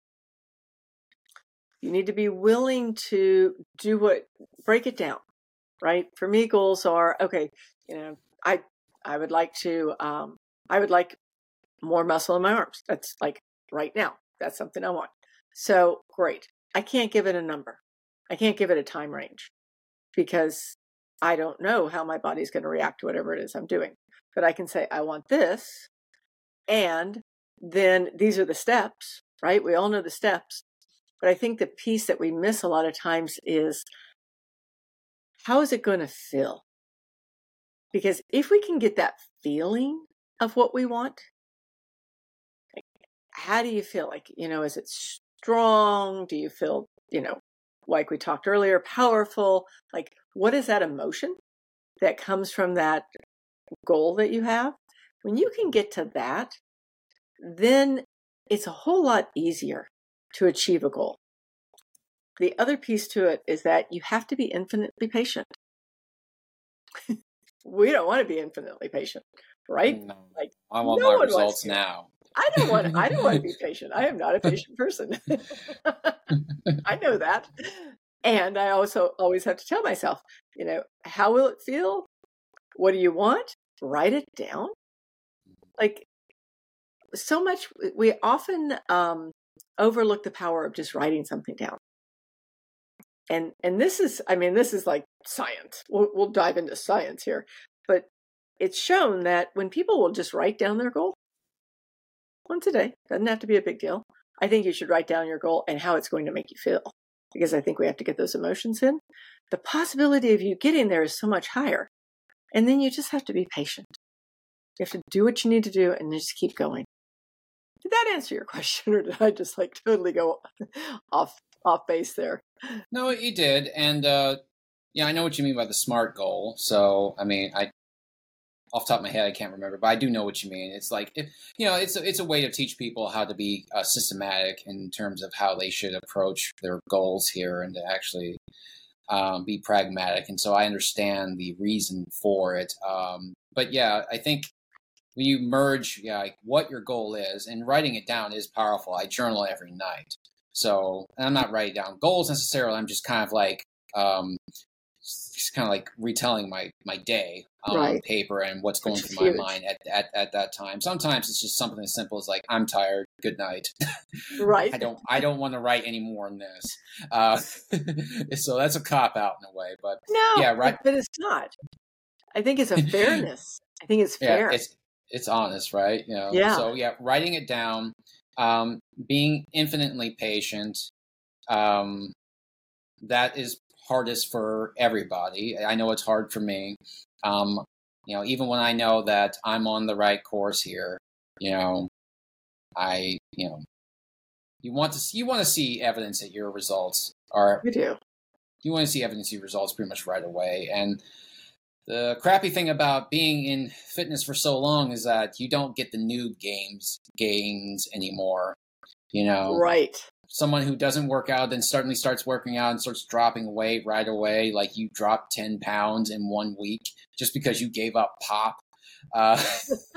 You need to be willing to do what, break it down, right? For me, goals are okay, you know, I, I would like to, um, I would like more muscle in my arms. That's like right now. That's something I want. So great. I can't give it a number. I can't give it a time range because I don't know how my body's going to react to whatever it is I'm doing. But I can say, I want this. And then these are the steps, right? We all know the steps. But I think the piece that we miss a lot of times is how is it going to feel? Because if we can get that feeling of what we want, how do you feel? Like, you know, is it strong? Do you feel, you know, like we talked earlier, powerful? Like, what is that emotion that comes from that goal that you have? When you can get to that, then it's a whole lot easier to achieve a goal. The other piece to it is that you have to be infinitely patient. <laughs> we don't want to be infinitely patient, right? No, like I want no my results now. I don't want. I don't want to be <laughs> patient. I am not a patient person. <laughs> I know that, and I also always have to tell myself, you know, how will it feel? What do you want? Write it down. Like so much, we often um, overlook the power of just writing something down. And and this is, I mean, this is like science. We'll, we'll dive into science here, but it's shown that when people will just write down their goal, once a day. Doesn't have to be a big deal. I think you should write down your goal and how it's going to make you feel because I think we have to get those emotions in. The possibility of you getting there is so much higher. And then you just have to be patient. You have to do what you need to do and just keep going. Did that answer your <laughs> question or did I just like totally go <laughs> off off base there? No, you did. And uh yeah, I know what you mean by the smart goal. So, I mean, I off top of my head, I can't remember, but I do know what you mean. It's like, you know, it's a, it's a way to teach people how to be uh, systematic in terms of how they should approach their goals here and to actually um, be pragmatic. And so I understand the reason for it. Um, but yeah, I think when you merge, yeah, like what your goal is and writing it down is powerful. I journal every night. So I'm not writing down goals necessarily. I'm just kind of like um, just kind of like retelling my my day um, on Right. paper and what's going Which through is my mind at, at at that time. Sometimes it's just something as simple as like I'm tired. Good night. <laughs> Right. I don't I don't want to write any more on this. Uh, <laughs> so that's a cop out in a way, but No. Yeah, right. But it's not. I think it's a fairness. I think it's <laughs> yeah, fair. it's it's honest, right? You know. Yeah. So yeah, writing it down, um, being infinitely patient, um, that is hardest for everybody. I know it's hard for me. Um, you know, even when I know that I'm on the right course here, you know, I, you know, you want to see, you want to see evidence that your results are we do. you want to see evidence of your results pretty much right away. And the crappy thing about being in fitness for so long is that you don't get the noob games gains anymore. You know, Right. someone who doesn't work out then suddenly starts working out and starts dropping weight right away, like you dropped ten pounds in one week just because you gave up pop. Uh, <laughs>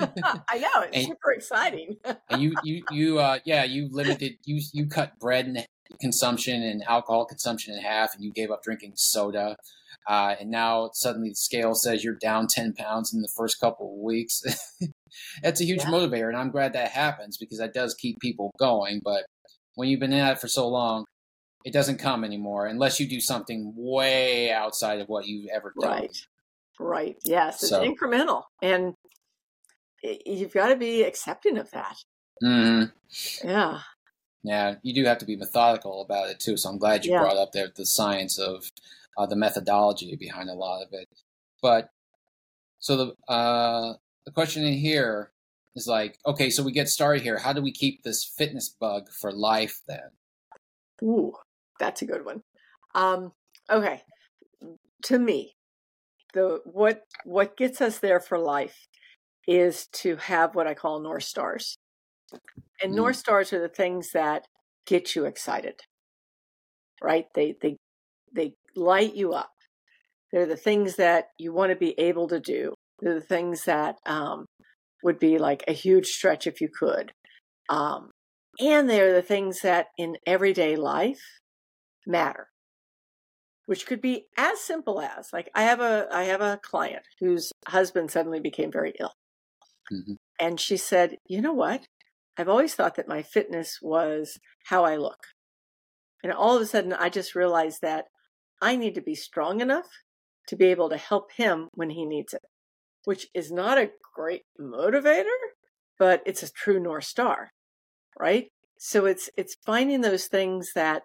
I know. It's <laughs> And- super exciting. <laughs> and you you you uh yeah you limited you you cut bread and consumption and alcohol consumption in half and you gave up drinking soda uh and now suddenly the scale says you're down 10 pounds in the first couple of weeks <laughs> that's a huge Yeah. motivator and i'm glad that happens because that does keep people going but when you've been in it for so long it doesn't come anymore unless you do something way outside of what you've ever done Right. Right. Yes. It's So- incremental. And you've got to be accepting of that. Mhm. Yeah. Yeah, you do have to be methodical about it too. So I'm glad you Yeah. brought up the the science of uh, the methodology behind a lot of it. But so the uh, the question in here is like, okay, so we get started here. How do we keep this fitness bug for life then? Ooh, that's a good one. Um, okay. To me, the what what gets us there for life is to have what I call North Stars. And Mm. North Stars are the things that get you excited. Right? They they they light you up. They're the things that you want to be able to do. They're the things that um, would be like a huge stretch if you could. Um, and they're the things that in everyday life matter which could be as simple as like i have a i have a client whose husband suddenly became very ill Mhm. and she said you know what i've always thought that my fitness was how i look and all of a sudden i just realized that i need to be strong enough to be able to help him when he needs it which is not a great motivator but it's a true north star right so it's it's finding those things that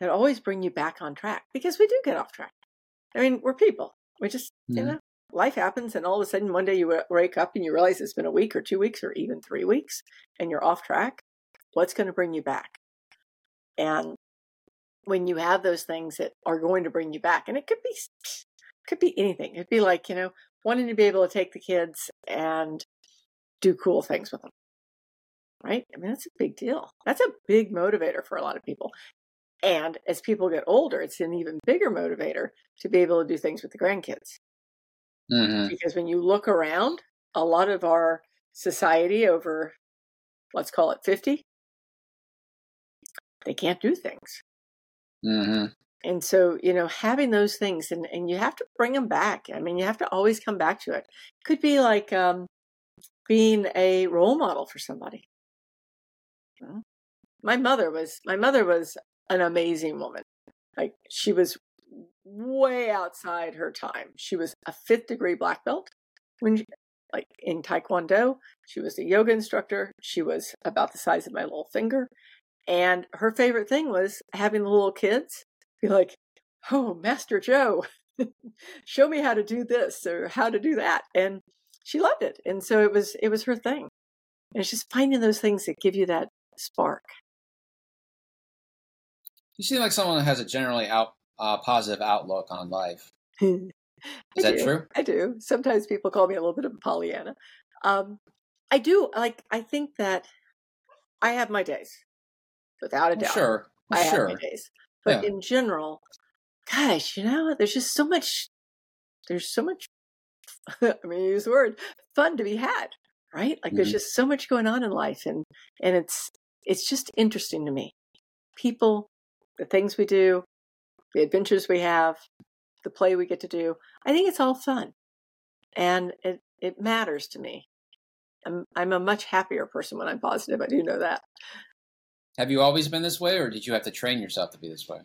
that always bring you back on track because we do get off track. I mean, we're people. We just, you Mhm. know, life happens, and all of a sudden one day you wake up and you realize it's been a week or two weeks or even three weeks and you're off track. What's going to bring you back? And when you have those things that are going to bring you back, and it could be, could be anything. It'd be like, you know, wanting to be able to take the kids and do cool things with them. Right? I mean, that's a big deal. That's a big motivator for a lot of people. And as people get older, it's an even bigger motivator to be able to do things with the grandkids. Hmm Because when you look around, a lot of our society over, let's call it 50, they can't do things. hmm And so, you know, having those things and, and you have to bring them back. I mean, you have to always come back to it. Could be like um, being a role model for somebody. My mother was my mother was an amazing woman. Like she was way outside her time. She was a fifth degree black belt when she, like in taekwondo. She was a yoga instructor. She was about the size of my little finger. And her favorite thing was having the little kids be like, "Oh, Master Joe, <laughs> show me how to do this or how to do that." And she loved it. And so it was it was her thing. And it's just finding those things that give you that spark. You seem like someone that has a generally out uh, positive outlook on life. Is Is that true? I do. Sometimes people call me a little bit of a Pollyanna. Um, I do. Like, I think that I have my days, without a doubt. sure. I Well, have my days. But Yeah. in general, gosh, you know, there's just so much, there's so much, <laughs> I mean, use the word, fun to be had, right? Like there's Mhm. just so much going on in life and, and it's, it's just interesting to me. People, the things we do, the adventures we have, the play we get to do. I think it's all fun, and it it matters to me. I'm I'm a much happier person when I'm positive. I do know that. Have you always been this way, or did you have to train yourself to be this way?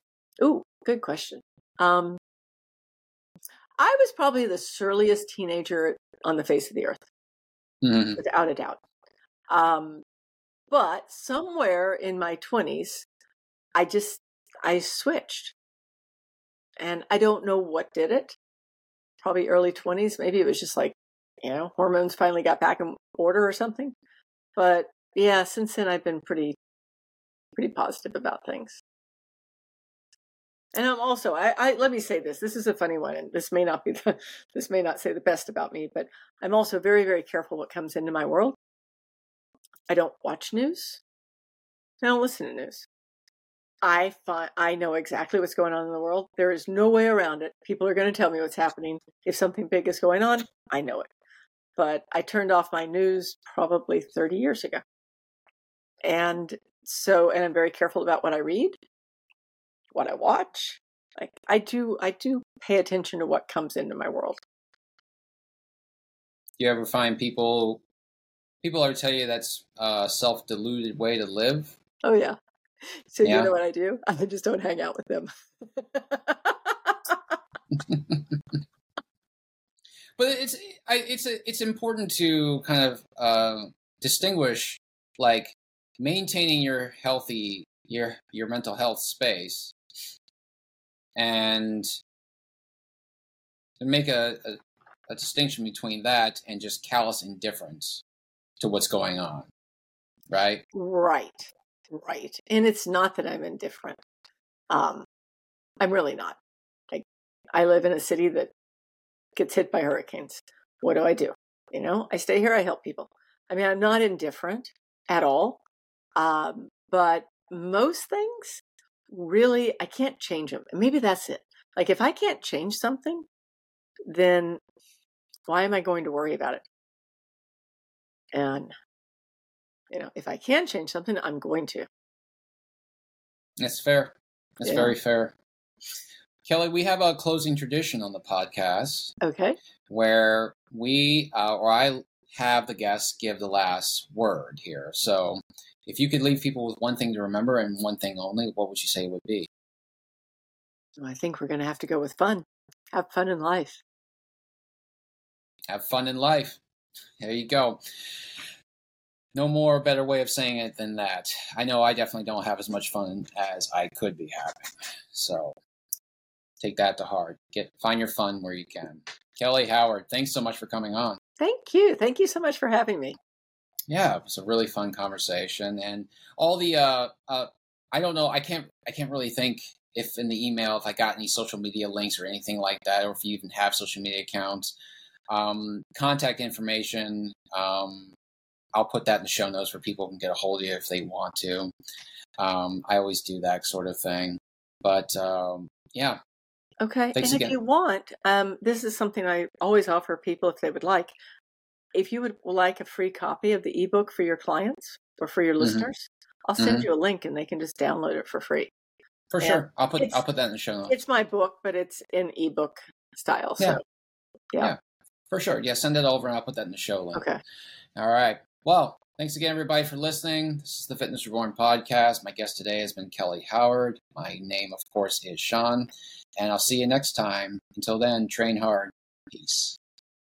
Ooh, good question. Um, I was probably the surliest teenager on the face of the earth, Mm-hmm. without a doubt. Um, but somewhere in my twenties, I just I switched, and I don't know what did it. Probably early twenties. Maybe it was just like you know hormones finally got back in order or something. But yeah, since then I've been pretty pretty positive about things. And I'm also, I, I let me say this. This is a funny one, and this may not be the, <laughs> this may not say the best about me, but I'm also very, very careful what comes into my world. I don't watch news. I don't listen to news. I find I know exactly what's going on in the world. There is no way around it. People are going to tell me what's happening. If something big is going on, I know it. But I turned off my news probably 30 years ago. And so and I'm very careful about what I read, what I watch. Like I do I do pay attention to what comes into my world. You ever find people people ever tell you that's a self deluded way to live? Oh yeah. So Yeah. you know what I do? I just don't hang out with them. <laughs> But it's I, it's it's important to kind of uh, distinguish like maintaining your healthy your your mental health space and to make a, a, a distinction between that and just callous indifference to what's going on right Right. Right. And it's not that I'm indifferent. Um I'm really not. Like I live in a city that gets hit by hurricanes. What do I do? You know, I stay here, I help people. I mean, I'm not indifferent at all. Um but most things really I can't change them. And maybe that's it. Like if I can't change something, then why am I going to worry about it? And you know, if I can change something, I'm going to. that's fair that's Yeah. very fair kelly we have a closing tradition on the podcast Okay. where we uh, or I have the guests give the last word here. So, if you could leave people with one thing to remember and one thing only, what would you say it would be? So I think we're going to have to go with fun. Have fun in life. Have fun in life. There you go. No more better way of saying it than that. I know I definitely don't have as much fun as I could be having. So, take that to heart. Get find your fun where you can. Kelly Howard, thanks so much for coming on. Thank you. Thank you so much for having me. yeah it was a really fun conversation and all the uh uh i don't know i can't i can't really think if in the email if i got any social media links or anything like that or if you even have social media accounts um contact information um i'll put that in the show notes where people can get a hold of you if they want to um i always do that sort of thing but um yeah Okay. Thanks and again. if you want, um, this is something I always offer people if they would like. If you would like a free copy of the ebook for your clients or for your Mhm. listeners, I'll send Mhm. you a link and they can just download it for free. for Yeah. sure i'll put i'll put that in the show notes It's my book, but it's in ebook style. So, Yeah. yeah. for sure yeah send it over and i'll put that in the show link okay. All right. Well, thanks again, everybody, for listening. This is the Fitness Reborn podcast. My guest today has been Kelly Howard. My name, of course, is Seann. And I'll see you next time. Until then, train hard. Peace.